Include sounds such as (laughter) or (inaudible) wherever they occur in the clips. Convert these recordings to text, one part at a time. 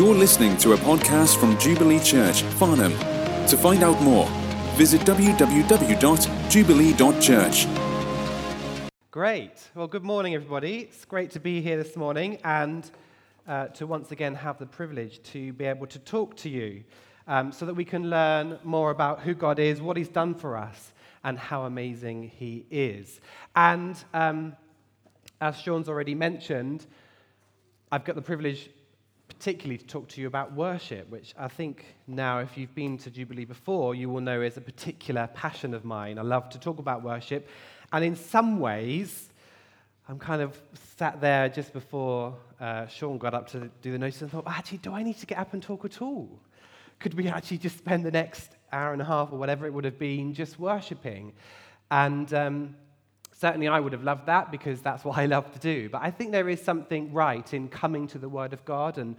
You're listening to a podcast from Jubilee Church, Farnham. To find out more, visit www.jubilee.church. Great. Well, good morning, everybody. It's great to be here this morning and uh, to once again have the privilege to be able to talk to you um, so that we can learn more about who God is, what He's done for us, and how amazing He is. And um, as Sean's already mentioned, I've got the privilege particularly to talk to you about worship, which I think now, if you've been to Jubilee before, you will know is a particular passion of mine. I love to talk about worship. And in some ways, I'm kind of sat there just before uh, Sean got up to do the notice and thought, actually, do I need to get up and talk at all? Could we actually just spend the next hour and a half or whatever it would have been just worshipping? And um, certainly I would have loved that because that's what I love to do. But I think there is something right in coming to the Word of God and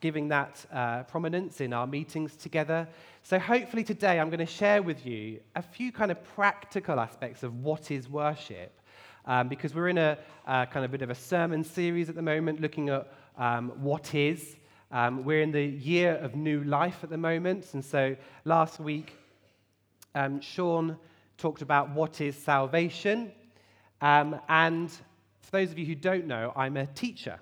giving that uh, prominence in our meetings together. So, hopefully, today I'm going to share with you a few kind of practical aspects of what is worship. Um, because we're in a uh, kind of bit of a sermon series at the moment looking at um, what is. Um, we're in the year of new life at the moment. And so last week, um, Sean talked about what is salvation. Um, and for those of you who don't know, I'm a teacher.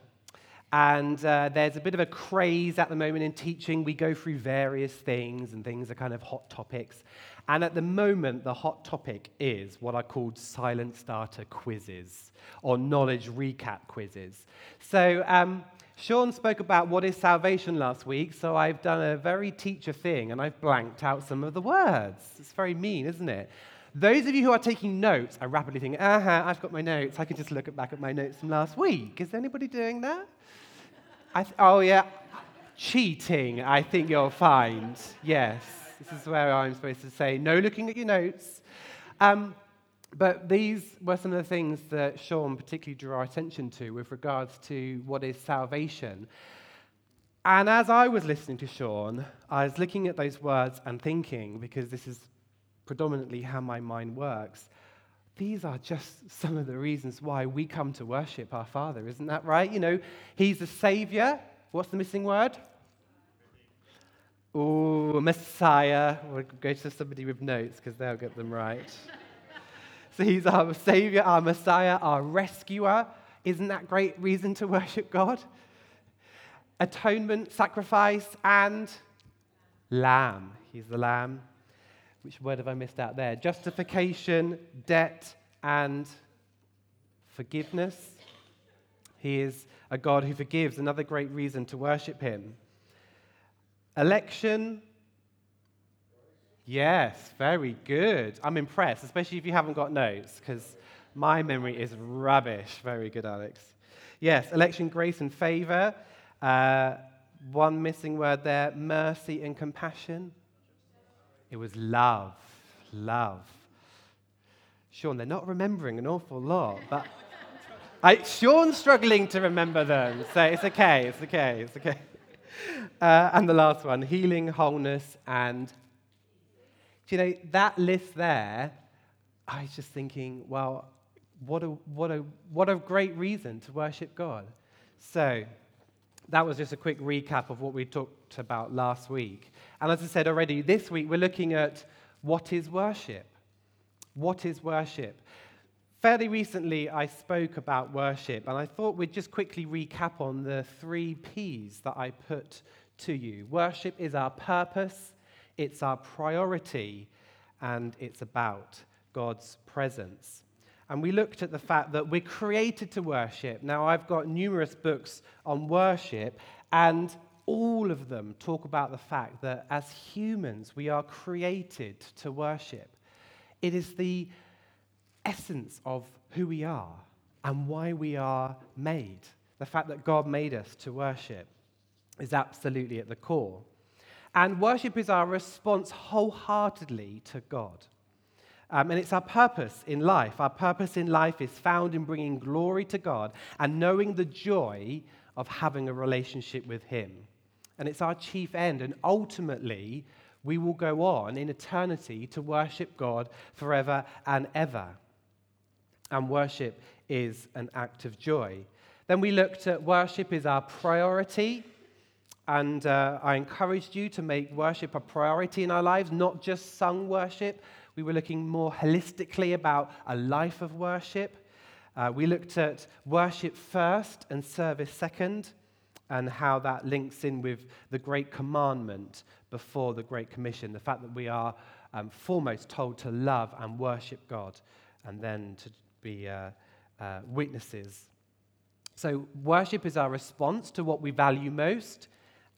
And uh, there's a bit of a craze at the moment in teaching. We go through various things, and things are kind of hot topics. And at the moment, the hot topic is what are called silent starter quizzes or knowledge recap quizzes. So, um, Sean spoke about what is salvation last week, so I've done a very teacher thing and I've blanked out some of the words. It's very mean, isn't it? Those of you who are taking notes are rapidly thinking, uh huh, I've got my notes. I can just look back at my notes from last week. Is anybody doing that? Th- oh, yeah. Cheating, I think you'll find. Yes. This is where I'm supposed to say, no looking at your notes. Um, but these were some of the things that Sean particularly drew our attention to with regards to what is salvation. And as I was listening to Sean, I was looking at those words and thinking, because this is predominantly how my mind works, these are just (laughs) some of the reasons why we come to worship our Father, isn't that right? You know, He's the Savior. What's the missing word? Oh, Messiah. We'll go to somebody with notes because they'll get them right. (laughs) so he's our Savior, our Messiah, our rescuer. Isn't that great reason to worship God? Atonement, sacrifice, and lamb. He's the lamb. Which word have I missed out there? Justification, debt, and forgiveness. He is a God who forgives, another great reason to worship him. Election. Yes, very good. I'm impressed, especially if you haven't got notes, because my memory is rubbish. Very good, Alex. Yes, election, grace, and favor. Uh, one missing word there mercy and compassion. It was love. Love. Sean, they're not remembering an awful lot, but (laughs) I, Sean's struggling to remember them, so it's okay, it's okay, it's okay. Uh, and the last one healing, wholeness, and. Do you know, that list there, I was just thinking, well, what a, what, a, what a great reason to worship God. So, that was just a quick recap of what we talked about last week. And as I said already, this week we're looking at what is worship. What is worship? Fairly recently, I spoke about worship, and I thought we'd just quickly recap on the three P's that I put to you. Worship is our purpose, it's our priority, and it's about God's presence. And we looked at the fact that we're created to worship. Now, I've got numerous books on worship, and all of them talk about the fact that as humans, we are created to worship. It is the essence of who we are and why we are made. The fact that God made us to worship is absolutely at the core. And worship is our response wholeheartedly to God. Um, and it's our purpose in life. Our purpose in life is found in bringing glory to God and knowing the joy of having a relationship with Him. And it's our chief end. And ultimately, we will go on in eternity to worship God forever and ever. And worship is an act of joy. Then we looked at worship is our priority. And uh, I encouraged you to make worship a priority in our lives, not just sung worship. We were looking more holistically about a life of worship. Uh, we looked at worship first and service second, and how that links in with the great commandment before the Great Commission the fact that we are um, foremost told to love and worship God, and then to be uh, uh, witnesses. So, worship is our response to what we value most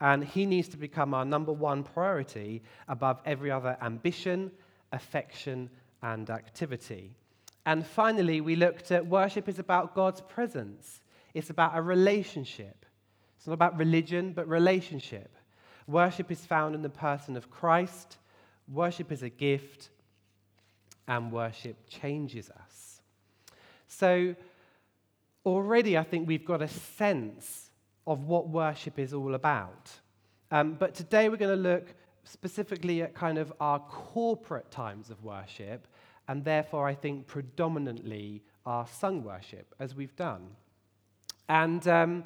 and He needs to become our number one priority above every other ambition, affection, and activity. And finally, we looked at worship is about God's presence, it's about a relationship. It's not about religion, but relationship. Worship is found in the person of Christ, worship is a gift, and worship changes us. So, already I think we've got a sense of what worship is all about. Um, but today we're going to look specifically at kind of our corporate times of worship, and therefore I think predominantly our sung worship, as we've done. And um,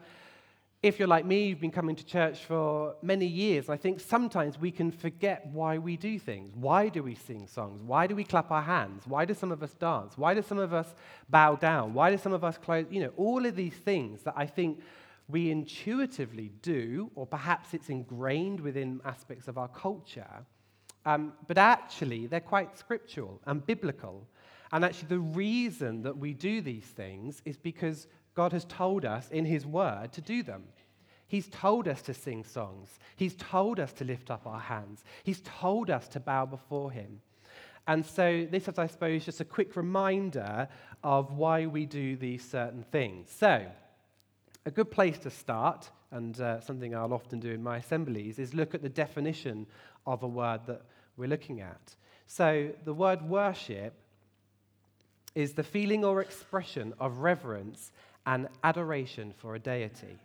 if you're like me, you've been coming to church for many years. I think sometimes we can forget why we do things. Why do we sing songs? Why do we clap our hands? Why do some of us dance? Why do some of us bow down? Why do some of us close? You know, all of these things that I think we intuitively do, or perhaps it's ingrained within aspects of our culture, um, but actually they're quite scriptural and biblical. And actually, the reason that we do these things is because God has told us in His Word to do them. He's told us to sing songs. He's told us to lift up our hands. He's told us to bow before Him. And so, this is, I suppose, just a quick reminder of why we do these certain things. So, a good place to start, and uh, something I'll often do in my assemblies, is look at the definition of a word that we're looking at. So, the word worship is the feeling or expression of reverence and adoration for a deity.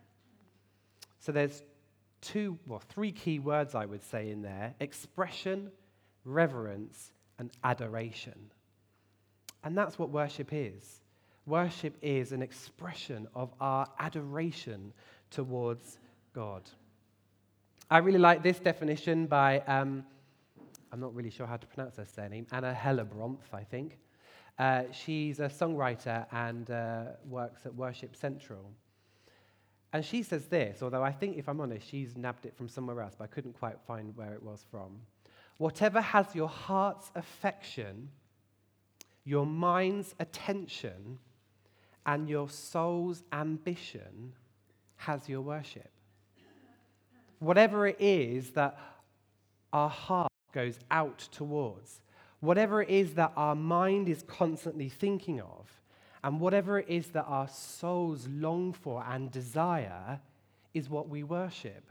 So, there's two, well, three key words I would say in there expression, reverence, and adoration. And that's what worship is. Worship is an expression of our adoration towards God. I really like this definition by, um, I'm not really sure how to pronounce her surname, Anna Hellebronth, I think. Uh, she's a songwriter and uh, works at Worship Central. And she says this, although I think, if I'm honest, she's nabbed it from somewhere else, but I couldn't quite find where it was from. Whatever has your heart's affection, your mind's attention, and your soul's ambition has your worship. Whatever it is that our heart goes out towards, whatever it is that our mind is constantly thinking of, and whatever it is that our souls long for and desire is what we worship.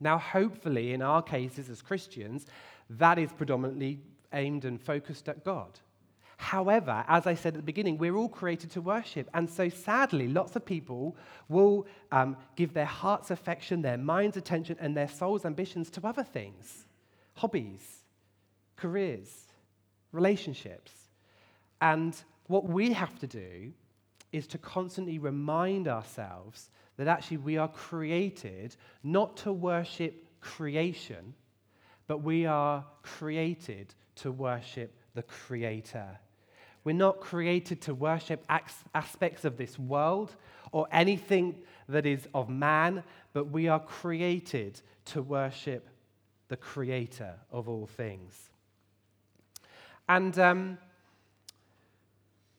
Now, hopefully, in our cases as Christians, that is predominantly aimed and focused at God. However, as I said at the beginning, we're all created to worship. And so sadly, lots of people will um, give their heart's affection, their mind's attention, and their soul's ambitions to other things hobbies, careers, relationships. And what we have to do is to constantly remind ourselves that actually we are created not to worship creation, but we are created to worship the Creator. We're not created to worship aspects of this world or anything that is of man, but we are created to worship the creator of all things. And um,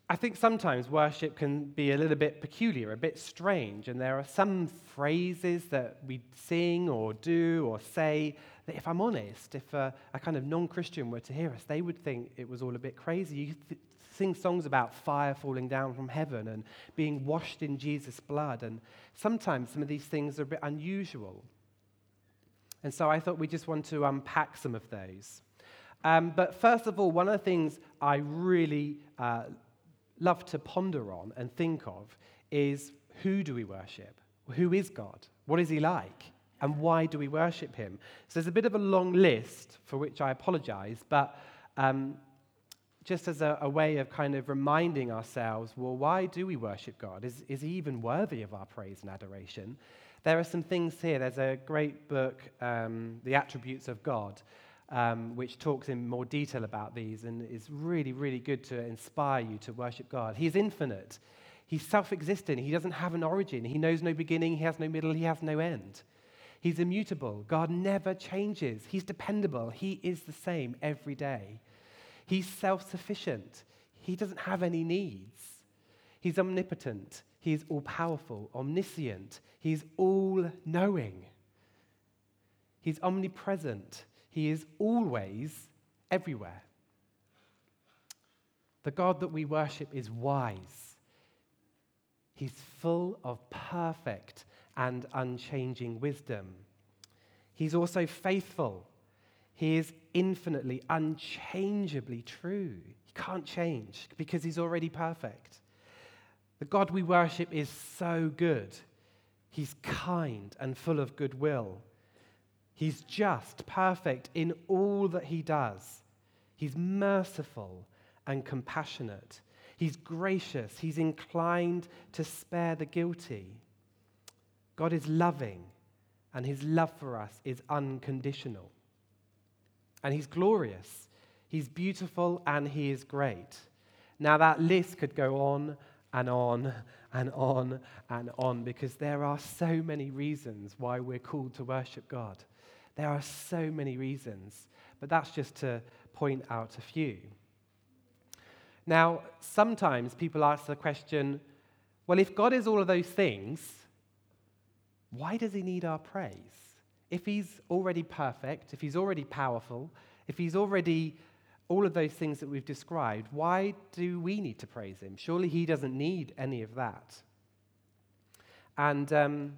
I think sometimes worship can be a little bit peculiar, a bit strange, and there are some phrases that we sing or do or say that, if I'm honest, if a, a kind of non Christian were to hear us, they would think it was all a bit crazy. You th- sing songs about fire falling down from heaven and being washed in Jesus' blood. And sometimes some of these things are a bit unusual. And so I thought we just want to unpack some of those. Um, but first of all, one of the things I really uh, love to ponder on and think of is who do we worship? Who is God? What is he like? And why do we worship him? So there's a bit of a long list for which I apologize, but um, just as a, a, way of kind of reminding ourselves, well, why do we worship God? Is, is he even worthy of our praise and adoration? There are some things here. There's a great book, um, The Attributes of God, um, which talks in more detail about these and is really, really good to inspire you to worship God. He is infinite, He's self existent, He doesn't have an origin, He knows no beginning, He has no middle, He has no end. He's immutable. God never changes. He's dependable. He is the same every day. He's self sufficient. He doesn't have any needs. He's omnipotent. He's all powerful, omniscient. He's all knowing. He's omnipresent. He is always everywhere. The God that we worship is wise. He's full of perfect and unchanging wisdom. He's also faithful. He is infinitely, unchangeably true. He can't change because he's already perfect. The God we worship is so good. He's kind and full of goodwill. He's just, perfect in all that he does. He's merciful and compassionate. He's gracious. He's inclined to spare the guilty. God is loving, and his love for us is unconditional. And he's glorious. He's beautiful and he is great. Now, that list could go on and on and on and on because there are so many reasons why we're called to worship God. There are so many reasons, but that's just to point out a few. Now, sometimes people ask the question well, if God is all of those things, why does he need our praise? If he's already perfect, if he's already powerful, if he's already all of those things that we've described, why do we need to praise him? Surely he doesn't need any of that. And um,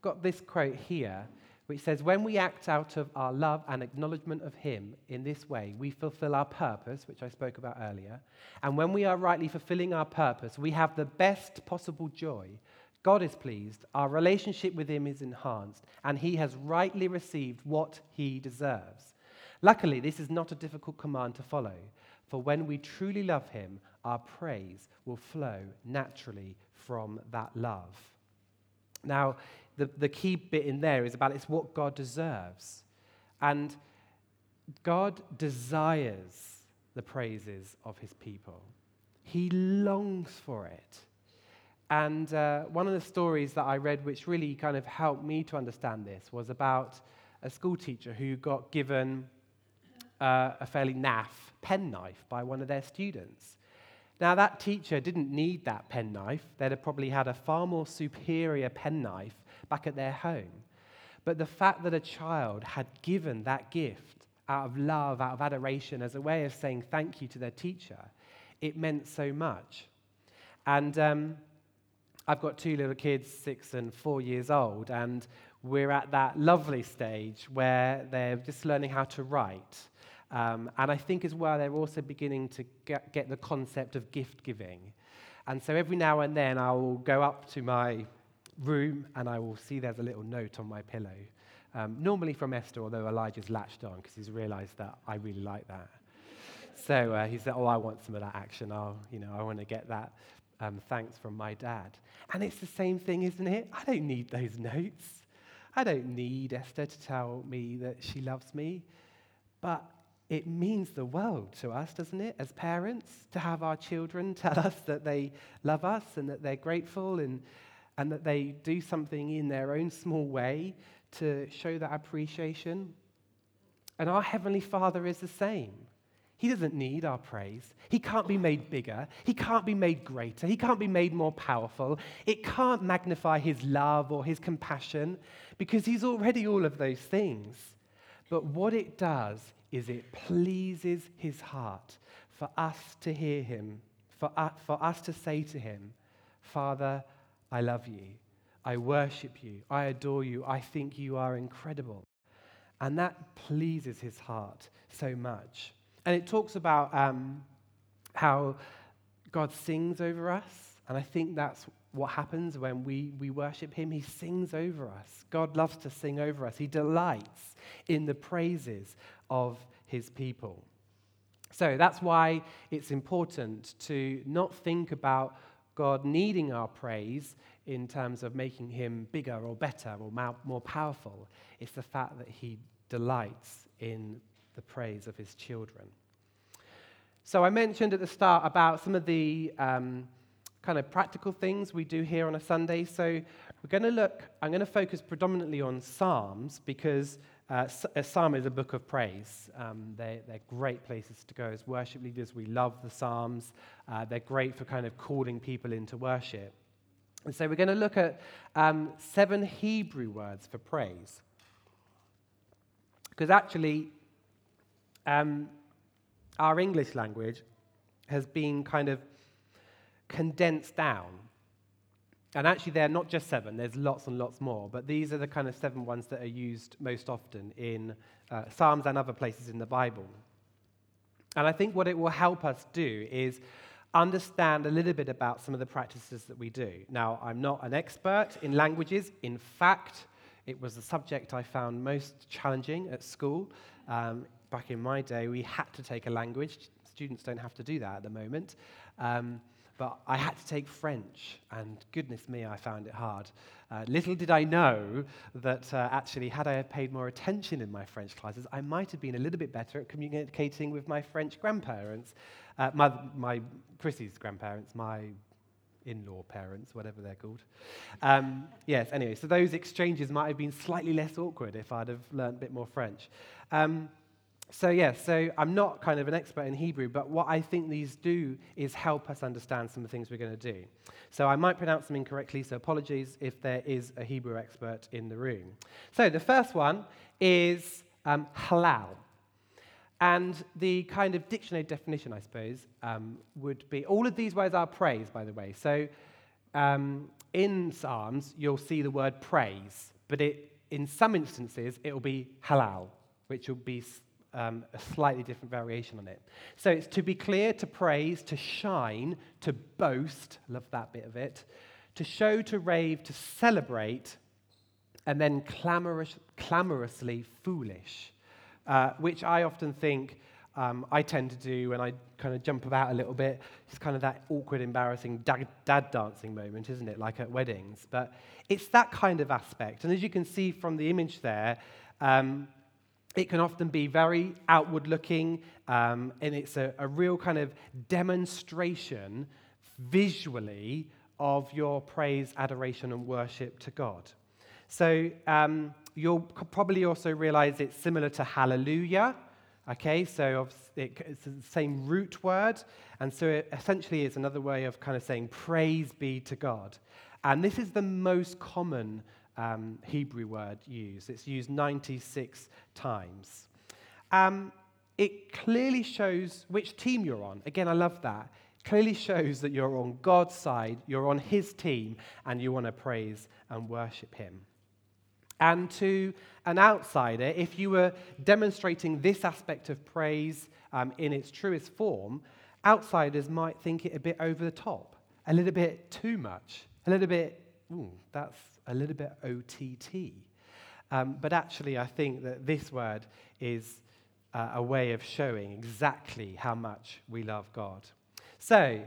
got this quote here which says, When we act out of our love and acknowledgement of Him in this way, we fulfill our purpose, which I spoke about earlier. And when we are rightly fulfilling our purpose, we have the best possible joy. God is pleased, our relationship with Him is enhanced, and He has rightly received what He deserves. Luckily, this is not a difficult command to follow, for when we truly love Him, our praise will flow naturally from that love. Now, the, the key bit in there is about it's what God deserves. And God desires the praises of his people, he longs for it. And uh, one of the stories that I read, which really kind of helped me to understand this, was about a school teacher who got given uh, a fairly naff penknife by one of their students. Now, that teacher didn't need that penknife. They'd have probably had a far more superior penknife back at their home. But the fact that a child had given that gift out of love, out of adoration, as a way of saying thank you to their teacher, it meant so much. And um, I've got two little kids, six and four years old, and we're at that lovely stage where they're just learning how to write. Um, and I think as well, they're also beginning to get, get the concept of gift giving. And so every now and then, I will go up to my room and I will see there's a little note on my pillow. Um, normally from Esther, although Elijah's latched on because he's realized that I really like that. So uh, he said, Oh, I want some of that action. I'll, you know, I want to get that um, thanks from my dad. And it's the same thing, isn't it? I don't need those notes. I don't need Esther to tell me that she loves me. But it means the world to us, doesn't it, as parents, to have our children (laughs) tell us that they love us and that they're grateful and, and that they do something in their own small way to show that appreciation. And our Heavenly Father is the same. He doesn't need our praise. He can't be made bigger. He can't be made greater. He can't be made more powerful. It can't magnify his love or his compassion because he's already all of those things. But what it does is it pleases his heart for us to hear him, for, uh, for us to say to him, Father, I love you. I worship you. I adore you. I think you are incredible. And that pleases his heart so much. And it talks about um, how God sings over us. And I think that's what happens when we, we worship him. He sings over us. God loves to sing over us. He delights in the praises of his people. So that's why it's important to not think about God needing our praise in terms of making him bigger or better or more powerful. It's the fact that he delights in the praise of his children. So I mentioned at the start about some of the um, kind of practical things we do here on a Sunday. So we're going to look, I'm going to focus predominantly on Psalms because uh, a psalm is a book of praise. Um, they, are great places to go as worship leaders. We love the Psalms. Uh, they're great for kind of calling people into worship. And so we're going to look at um, seven Hebrew words for praise. Because actually, um, our English language has been kind of condensed down. And actually, they're not just seven, there's lots and lots more. But these are the kind of seven ones that are used most often in uh, Psalms and other places in the Bible. And I think what it will help us do is understand a little bit about some of the practices that we do. Now, I'm not an expert in languages. In fact, it was the subject I found most challenging at school. Um, back in my day, we had to take a language. Students don't have to do that at the moment. Um, but I had to take French, and goodness me, I found it hard. Uh, little did I know that uh, actually, had I paid more attention in my French classes, I might have been a little bit better at communicating with my French grandparents, uh, my, my Chrissy's grandparents, my in law parents, whatever they're called. Um, yes, anyway, so those exchanges might have been slightly less awkward if I'd have learned a bit more French. Um, so, yeah, so I'm not kind of an expert in Hebrew, but what I think these do is help us understand some of the things we're going to do. So, I might pronounce them incorrectly, so apologies if there is a Hebrew expert in the room. So, the first one is um, halal. And the kind of dictionary definition, I suppose, um, would be all of these words are praise, by the way. So, um, in Psalms, you'll see the word praise, but it, in some instances, it will be halal, which will be um, a slightly different variation on it. So it's to be clear, to praise, to shine, to boast, love that bit of it, to show, to rave, to celebrate, and then clamorous, clamorously foolish, uh, which I often think um, I tend to do when I kind of jump about a little bit. It's kind of that awkward, embarrassing dad, dad dancing moment, isn't it, like at weddings? But it's that kind of aspect. And as you can see from the image there, um, it can often be very outward looking, um, and it's a, a real kind of demonstration visually of your praise, adoration, and worship to God. So um, you'll probably also realize it's similar to hallelujah. Okay, so it's the same root word, and so it essentially is another way of kind of saying praise be to God. And this is the most common um, Hebrew word used. It's used 96 times. Um, it clearly shows which team you're on. Again, I love that. Clearly shows that you're on God's side, you're on His team, and you want to praise and worship Him. And to an outsider, if you were demonstrating this aspect of praise um, in its truest form, outsiders might think it a bit over the top, a little bit too much, a little bit, ooh, that's a little bit OTT. Um, but actually, I think that this word is uh, a way of showing exactly how much we love God. So,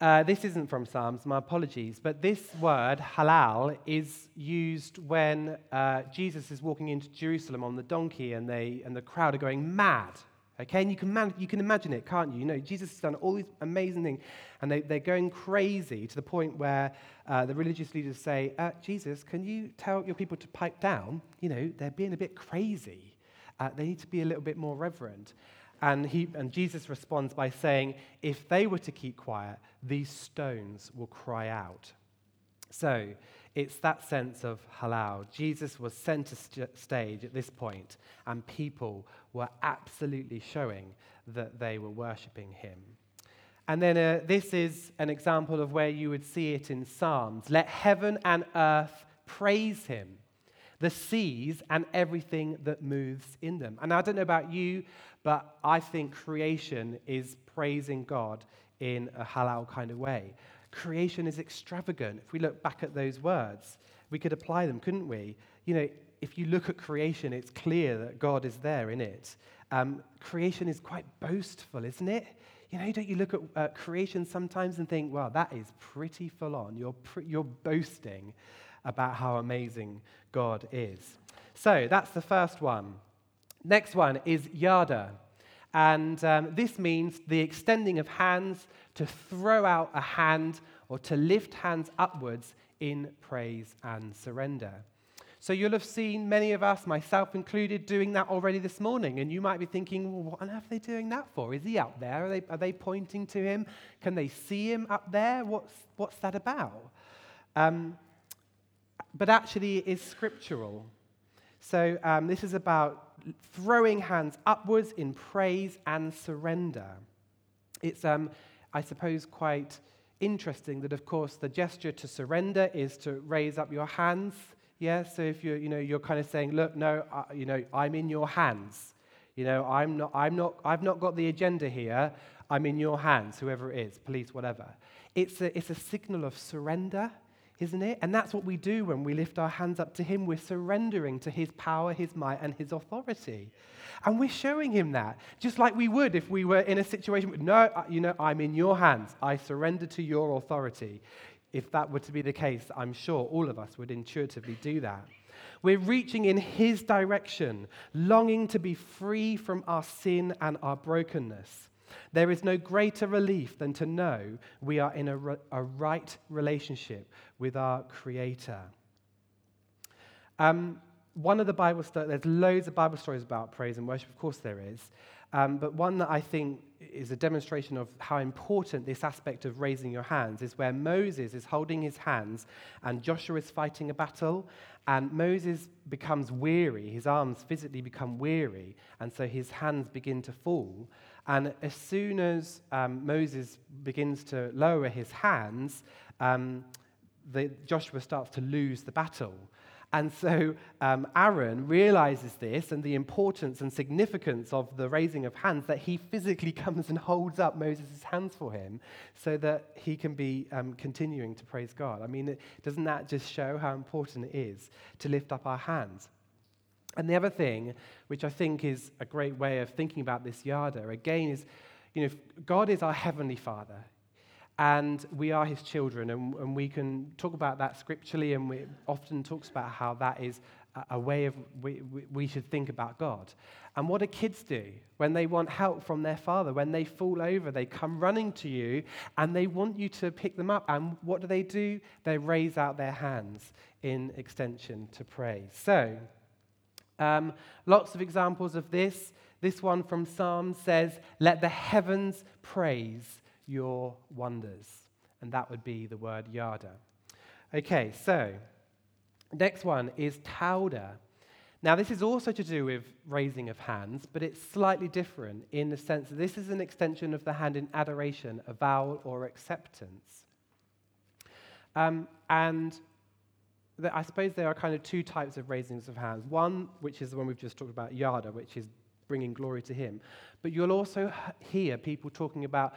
uh, this isn't from Psalms, my apologies, but this word, halal, is used when uh, Jesus is walking into Jerusalem on the donkey and, they, and the crowd are going mad Okay, and you can, man- you can imagine it, can't you? You know, Jesus has done all these amazing things, and they, they're going crazy to the point where uh, the religious leaders say, uh, Jesus, can you tell your people to pipe down? You know, they're being a bit crazy. Uh, they need to be a little bit more reverent. And, he, and Jesus responds by saying, if they were to keep quiet, these stones will cry out. So, it's that sense of halal. Jesus was center st- stage at this point, and people were absolutely showing that they were worshipping him. And then uh, this is an example of where you would see it in Psalms. Let heaven and earth praise him, the seas and everything that moves in them. And I don't know about you, but I think creation is praising God in a halal kind of way. Creation is extravagant. If we look back at those words, we could apply them, couldn't we? You know, if you look at creation, it's clear that God is there in it. Um, creation is quite boastful, isn't it? You know, don't you look at uh, creation sometimes and think, well, that is pretty full on. You're, you're boasting about how amazing God is. So that's the first one. Next one is yada. And um, this means the extending of hands to throw out a hand or to lift hands upwards in praise and surrender. So you'll have seen many of us, myself included, doing that already this morning. And you might be thinking, well, what on earth are they doing that for? Is he up there? Are they, are they pointing to him? Can they see him up there? What's, what's that about? Um, but actually, it is scriptural. So um, this is about throwing hands upwards in praise and surrender. It's, um, I suppose, quite interesting that, of course, the gesture to surrender is to raise up your hands yeah, so if you're, you know, you're kind of saying, look, no, uh, you know, I'm in your hands. You know, I'm not, I'm not, I've not got the agenda here. I'm in your hands, whoever it is, police, whatever. It's a, it's a signal of surrender, isn't it? And that's what we do when we lift our hands up to Him. We're surrendering to His power, His might, and His authority. And we're showing Him that, just like we would if we were in a situation, where no, uh, you know, I'm in your hands. I surrender to your authority if that were to be the case, I'm sure all of us would intuitively do that. We're reaching in His direction, longing to be free from our sin and our brokenness. There is no greater relief than to know we are in a, a right relationship with our Creator. Um, one of the Bible stories, there's loads of Bible stories about praise and worship, of course there is. Um, but one that I think is a demonstration of how important this aspect of raising your hands is where Moses is holding his hands and Joshua is fighting a battle, and Moses becomes weary. His arms physically become weary, and so his hands begin to fall. And as soon as um, Moses begins to lower his hands, um, the, Joshua starts to lose the battle. And so um, Aaron realizes this and the importance and significance of the raising of hands that he physically (laughs) comes and holds up Moses' hands for him so that he can be um, continuing to praise God. I mean, doesn't that just show how important it is to lift up our hands? And the other thing, which I think is a great way of thinking about this yada, again, is you know, God is our heavenly Father and we are his children, and, and, we can talk about that scripturally, and we often talks about how that is a, way of we, we, should think about God. And what do kids do when they want help from their father? When they fall over, they come running to you, and they want you to pick them up. And what do they do? They raise out their hands in extension to pray. So, um, lots of examples of this. This one from Psalms says, "Let the heavens praise." your wonders. And that would be the word yada. Okay, so next one is tauda. Now, this is also to do with raising of hands, but it's slightly different in the sense that this is an extension of the hand in adoration, avowal, or acceptance. Um, and I suppose there are kind of two types of raisings of hands. One, which is the one we've just talked about, yada, which is bringing glory to Him. But you'll also hear people talking about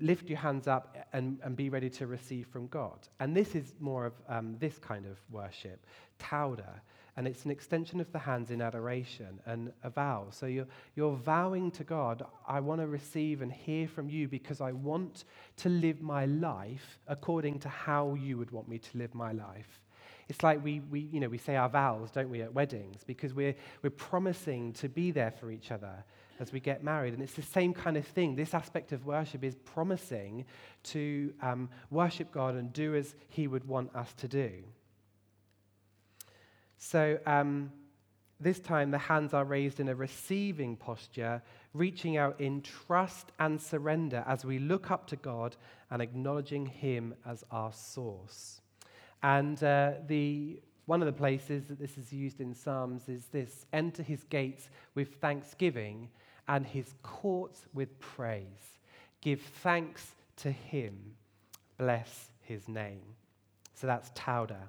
lift your hands up and, and be ready to receive from God. And this is more of um, this kind of worship, tauda, and it's an extension of the hands in adoration and a vow. So you're, you're vowing to God, I want to receive and hear from you because I want to live my life according to how you would want me to live my life. It's like we, we, you know, we say our vows, don't we, at weddings, because we're, we're promising to be there for each other as we get married. And it's the same kind of thing. This aspect of worship is promising to um, worship God and do as He would want us to do. So, um, this time the hands are raised in a receiving posture, reaching out in trust and surrender as we look up to God and acknowledging Him as our source. And uh, the one of the places that this is used in Psalms is this enter his gates with thanksgiving and his courts with praise. Give thanks to him. Bless his name. So that's Tauda.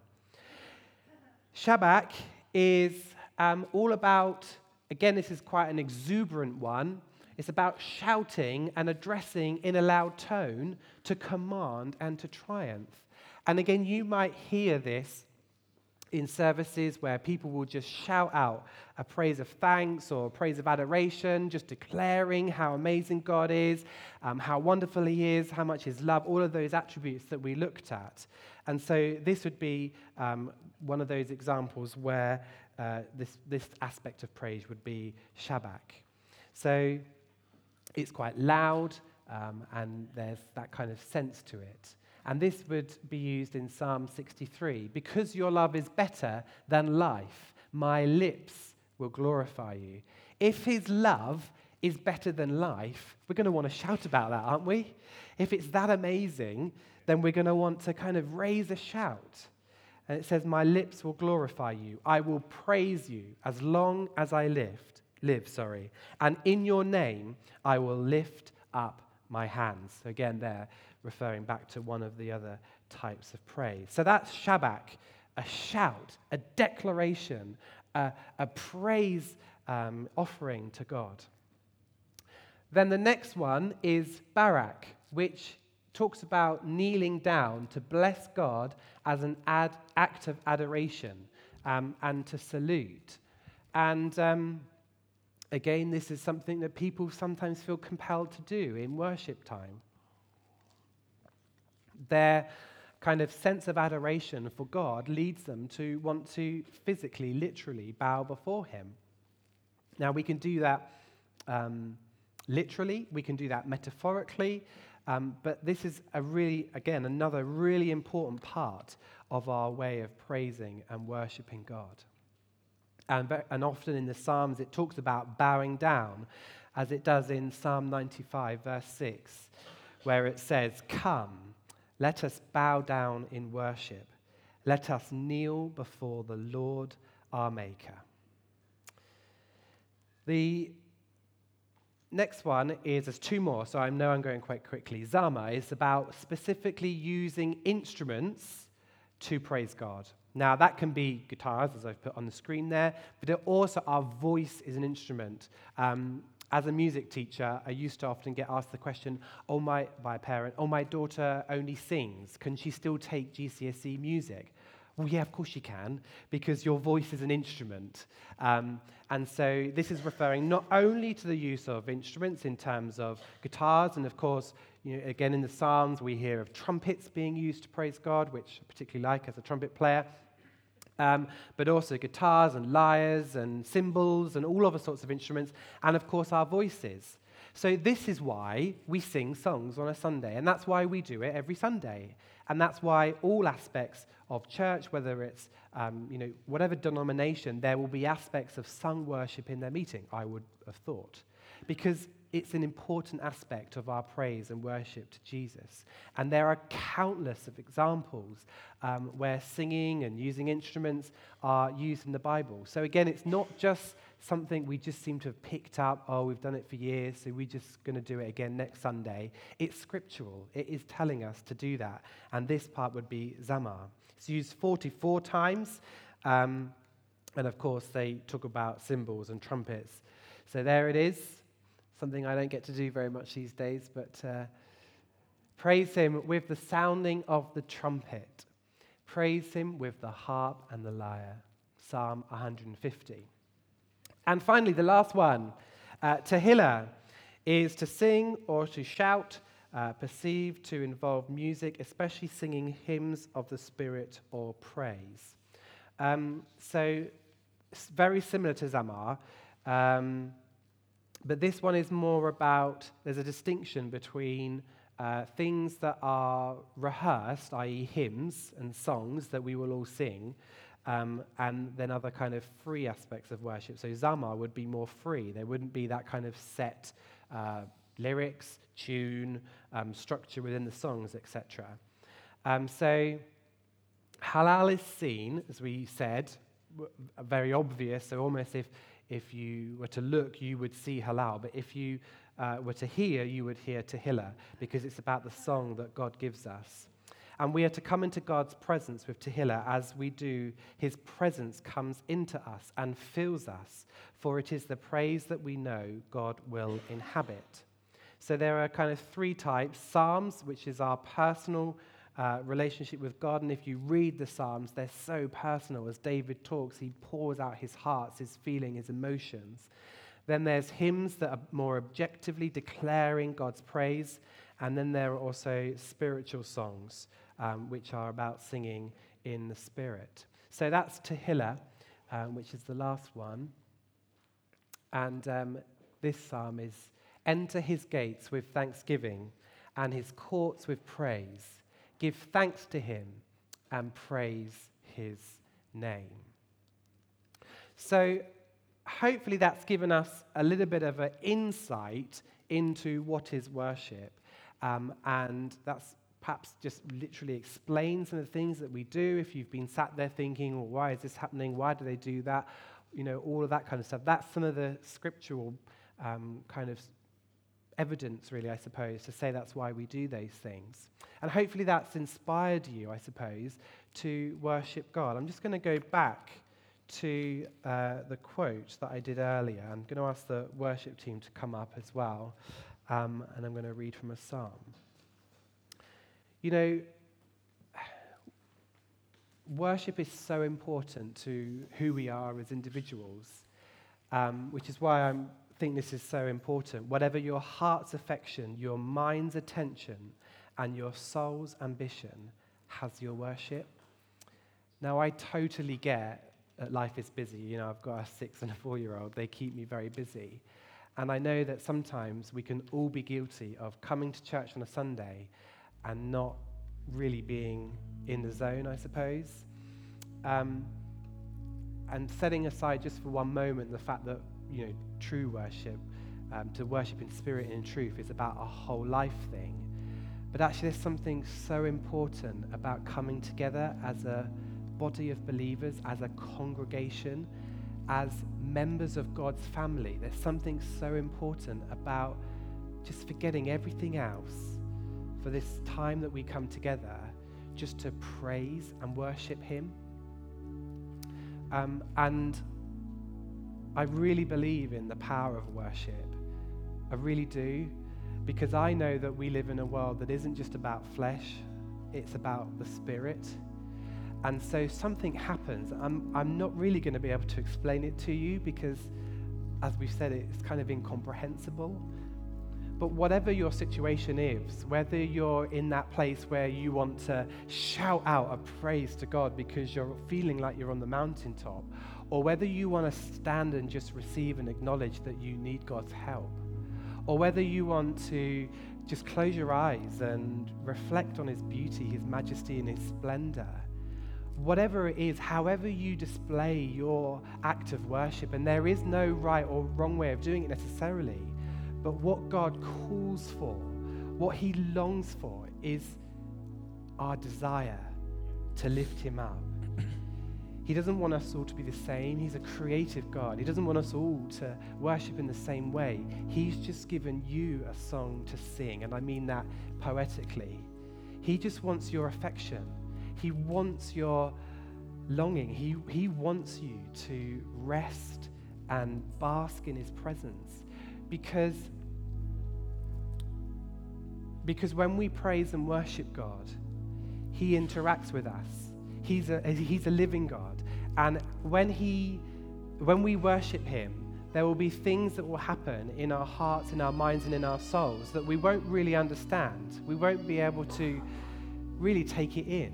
Shabach is um, all about, again, this is quite an exuberant one. It's about shouting and addressing in a loud tone to command and to triumph. And again, you might hear this in services where people will just shout out a praise of thanks or a praise of adoration, just declaring how amazing God is, um, how wonderful He is, how much His love, all of those attributes that we looked at. And so this would be um, one of those examples where uh, this, this aspect of praise would be Shabach. So it's quite loud um, and there's that kind of sense to it. And this would be used in Psalm 63 Because your love is better than life, my lips will glorify you. If his love is better than life, we're going to want to shout about that, aren't we? If it's that amazing, then we're going to want to kind of raise a shout. And it says, My lips will glorify you. I will praise you as long as I lived, live, sorry. And in your name I will lift up my hands. So again, there, referring back to one of the other types of praise. So that's Shabach, a shout, a declaration, a, a praise um, offering to God. Then the next one is Barak, which talks about kneeling down to bless God as an ad, act of adoration um, and to salute. And um, again, this is something that people sometimes feel compelled to do in worship time their kind of sense of adoration for God leads them to want to physically, literally bow before Him. Now, we can do that um, literally, we can do that metaphorically, um, but this is a really, again, another really important part of our way of praising and worshiping God. And, and often in the Psalms, it talks about bowing down, as it does in Psalm 95, verse 6, where it says, Come let us bow down in worship. Let us kneel before the Lord our Maker. The next one is, there's two more, so I know I'm going quite quickly. Zamar is about specifically using instruments to praise God. Now, that can be guitars, as I've put on the screen there, but also our voice is an instrument. Um, as a music teacher, I used to often get asked the question, oh my, by a parent, oh, my daughter only sings. Can she still take GCSE music? Well, yeah, of course she can, because your voice is an instrument. Um, and so this is referring not only to the use of instruments in terms of guitars, and of course, you know, again in the Psalms, we hear of trumpets being used to praise God, which I particularly like as a trumpet player um, but also guitars and lyres and cymbals and all other sorts of instruments, and of course our voices. So, this is why we sing songs on a Sunday, and that's why we do it every Sunday. And that's why all aspects of church, whether it's um, you know, whatever denomination, there will be aspects of sung worship in their meeting, I would have thought. Because it's an important aspect of our praise and worship to Jesus. And there are countless of examples um, where singing and using instruments are used in the Bible. So again, it's not just something we just seem to have picked up, oh, we've done it for years, so we're just going to do it again next Sunday. It's scriptural. It is telling us to do that. And this part would be Zamar. It's used 44 times. Um, and of course, they talk about cymbals and trumpets. So there it is something I don't get to do very much these days, but uh, praise Him with the sounding of the trumpet. Praise Him with the harp and the lyre. Psalm 150. And finally, the last one, uh, Tehillah, is to sing or to shout, uh, perceived to involve music, especially singing hymns of the Spirit or praise. Um, so, very similar to Zamar. Um, but this one is more about there's a distinction between uh, things that are rehearsed, i.e., hymns and songs that we will all sing, um, and then other kind of free aspects of worship. So Zamar would be more free. There wouldn't be that kind of set uh, lyrics, tune, um, structure within the songs, etc. Um, so halal is seen, as we said, very obvious. So almost if if you were to look, you would see halal. But if you uh, were to hear, you would hear tehillah, because it's about the song that God gives us. And we are to come into God's presence with tehillah as we do, his presence comes into us and fills us, for it is the praise that we know God will inhabit. So there are kind of three types Psalms, which is our personal uh, relationship with God. And if you read the Psalms, they're so personal. As David talks, he pours out his heart, his feeling, his emotions. Then there's hymns that are more objectively declaring God's praise. And then there are also spiritual songs, um, which are about singing in the Spirit. So that's Tehillah, um, which is the last one. And um, this psalm is Enter his gates with thanksgiving and his courts with praise. Give thanks to him and praise his name. So, hopefully, that's given us a little bit of an insight into what is worship. Um, and that's perhaps just literally explain some of the things that we do. If you've been sat there thinking, well, why is this happening? Why do they do that? You know, all of that kind of stuff. That's some of the scriptural um, kind of evidence, really, I suppose, to say that's why we do those things. And hopefully that's inspired you, I suppose, to worship God. I'm just going to go back to uh, the quote that I did earlier. I'm going to ask the worship team to come up as well, um, and I'm going to read from a psalm. You know, worship is so important to who we are as individuals, um, which is why I'm think this is so important. Whatever your heart's affection, your mind's attention, and your soul's ambition has your worship. Now, I totally get that life is busy. You know, I've got a six and a four year old, they keep me very busy. And I know that sometimes we can all be guilty of coming to church on a Sunday and not really being in the zone, I suppose. Um, and setting aside just for one moment the fact that you know, true worship, um, to worship in spirit and in truth, is about a whole life thing. But actually, there's something so important about coming together as a body of believers, as a congregation, as members of God's family. There's something so important about just forgetting everything else for this time that we come together just to praise and worship Him. Um, and I really believe in the power of worship. I really do. Because I know that we live in a world that isn't just about flesh, it's about the spirit. And so something happens. I'm, I'm not really going to be able to explain it to you because, as we've said, it's kind of incomprehensible. But whatever your situation is, whether you're in that place where you want to shout out a praise to God because you're feeling like you're on the mountaintop, or whether you want to stand and just receive and acknowledge that you need God's help, or whether you want to just close your eyes and reflect on His beauty, His majesty, and His splendor. Whatever it is, however you display your act of worship, and there is no right or wrong way of doing it necessarily, but what God calls for, what He longs for, is our desire to lift Him up he doesn't want us all to be the same. He's a creative God. He doesn't want us all to worship in the same way. He's just given you a song to sing, and I mean that poetically. He just wants your affection, He wants your longing. He, he wants you to rest and bask in His presence because, because when we praise and worship God, He interacts with us. He's a, he's a living God. And when, he, when we worship him, there will be things that will happen in our hearts, in our minds, and in our souls that we won't really understand. We won't be able to really take it in.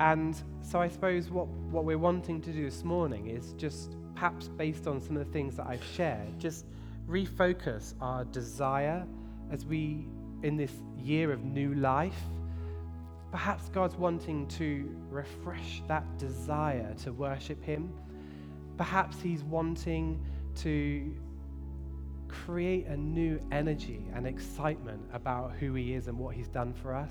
And so I suppose what, what we're wanting to do this morning is just perhaps based on some of the things that I've shared, just refocus our desire as we, in this year of new life, Perhaps God's wanting to refresh that desire to worship Him. Perhaps He's wanting to create a new energy and excitement about who He is and what He's done for us.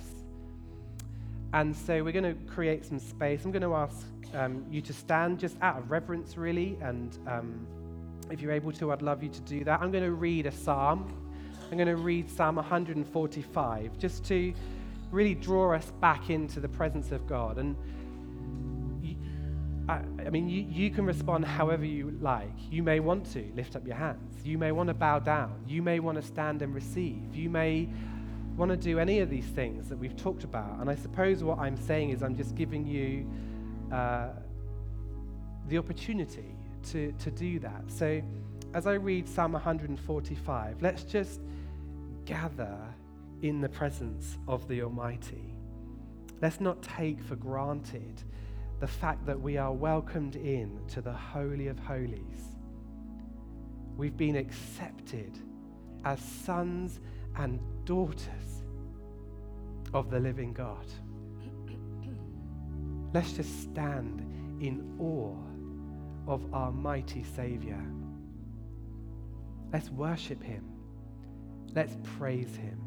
And so we're going to create some space. I'm going to ask um, you to stand just out of reverence, really. And um, if you're able to, I'd love you to do that. I'm going to read a psalm. I'm going to read Psalm 145 just to really draw us back into the presence of God. And you, I, I, mean, you, you can respond however you like. You may want to lift up your hands. You may want to bow down. You may want to stand and receive. You may want to do any of these things that we've talked about, and I suppose what I'm saying is I'm just giving you uh, the opportunity to, to do that. So as I read Psalm 145, let's just gather in the presence of the Almighty. Let's not take for granted the fact that we are welcomed in to the Holy of Holies. We've been accepted as sons and daughters of the living God. Let's just stand in awe of our mighty Savior. Let's worship Him. Let's praise Him.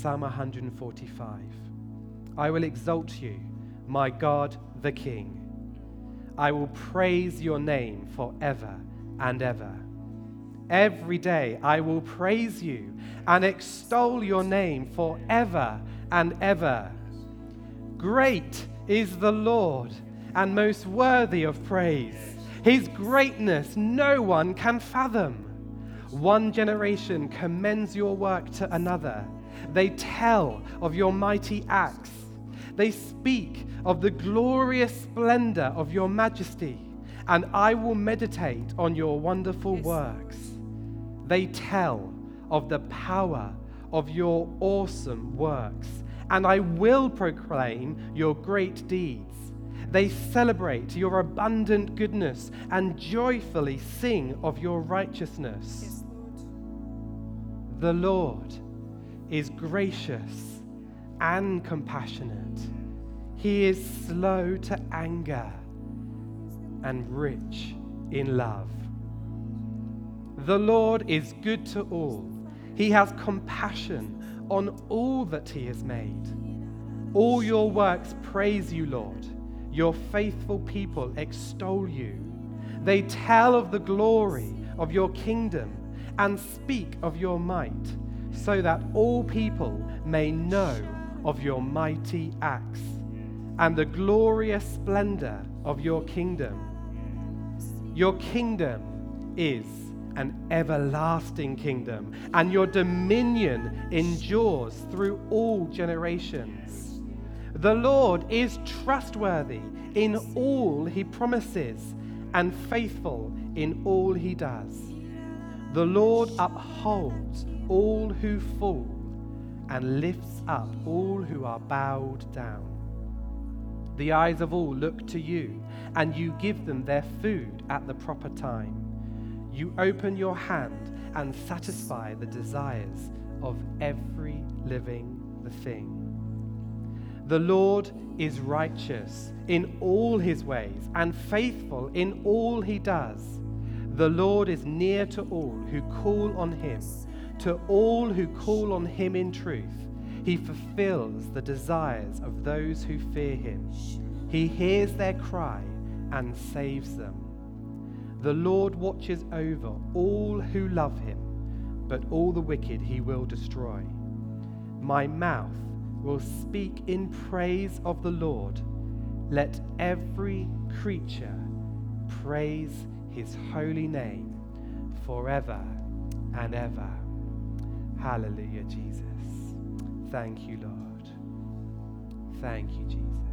Psalm 145 I will exalt you, my God the King. I will praise your name forever and ever. Every day I will praise you and extol your name forever and ever. Great is the Lord and most worthy of praise. His greatness no one can fathom. One generation commends your work to another. They tell of your mighty acts. They speak of the glorious splendor of your majesty, and I will meditate on your wonderful yes. works. They tell of the power of your awesome works, and I will proclaim your great deeds. They celebrate your abundant goodness and joyfully sing of your righteousness. Yes, Lord. The Lord is gracious and compassionate. He is slow to anger and rich in love. The Lord is good to all. He has compassion on all that He has made. All your works praise you, Lord. Your faithful people extol you. They tell of the glory of your kingdom and speak of your might, so that all people may know of your mighty acts and the glorious splendor of your kingdom. Your kingdom is an everlasting kingdom, and your dominion endures through all generations. The Lord is trustworthy in all he promises and faithful in all he does. The Lord upholds all who fall and lifts up all who are bowed down. The eyes of all look to you, and you give them their food at the proper time. You open your hand and satisfy the desires of every living thing. The Lord is righteous in all his ways and faithful in all he does. The Lord is near to all who call on him, to all who call on him in truth. He fulfills the desires of those who fear him. He hears their cry and saves them. The Lord watches over all who love him, but all the wicked he will destroy. My mouth will speak in praise of the Lord. Let every creature praise his holy name forever and ever. Hallelujah, Jesus. Thank you, Lord. Thank you, Jesus.